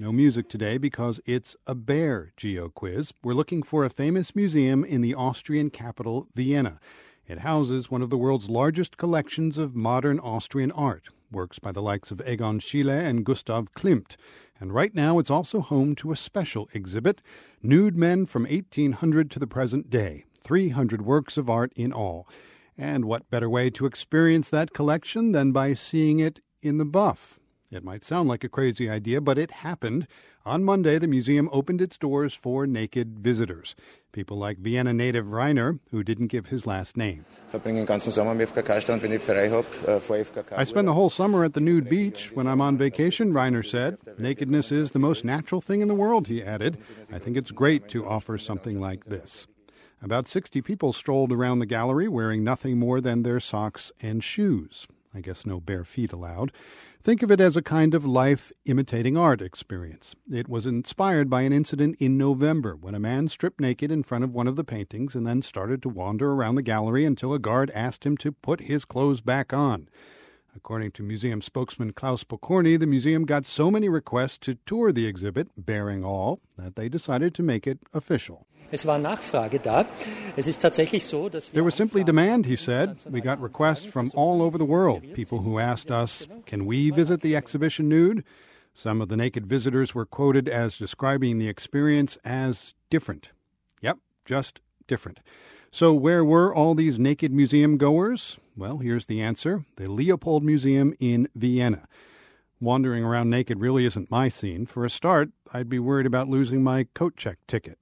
No music today because it's a bare geo quiz. We're looking for a famous museum in the Austrian capital, Vienna. It houses one of the world's largest collections of modern Austrian art, works by the likes of Egon Schiele and Gustav Klimt. And right now it's also home to a special exhibit Nude Men from 1800 to the present day, 300 works of art in all. And what better way to experience that collection than by seeing it in the buff? It might sound like a crazy idea, but it happened. On Monday, the museum opened its doors for naked visitors. People like Vienna native Reiner, who didn't give his last name. I spend the whole summer at the nude beach when I'm on vacation, Reiner said. Nakedness is the most natural thing in the world, he added. I think it's great to offer something like this. About 60 people strolled around the gallery wearing nothing more than their socks and shoes. I guess no bare feet allowed. Think of it as a kind of life imitating art experience. It was inspired by an incident in November when a man stripped naked in front of one of the paintings and then started to wander around the gallery until a guard asked him to put his clothes back on. According to museum spokesman Klaus Pokorny, the museum got so many requests to tour the exhibit, baring all, that they decided to make it official. Es war Nachfrage da. Es ist tatsächlich so, dass There was simply demand, he said. We got requests from all over the world, people who asked us, can we visit the exhibition nude? Some of the naked visitors were quoted as describing the experience as different. Yep, just different. So, where were all these naked museum goers? Well, here's the answer the Leopold Museum in Vienna. Wandering around naked really isn't my scene. For a start, I'd be worried about losing my coat check ticket.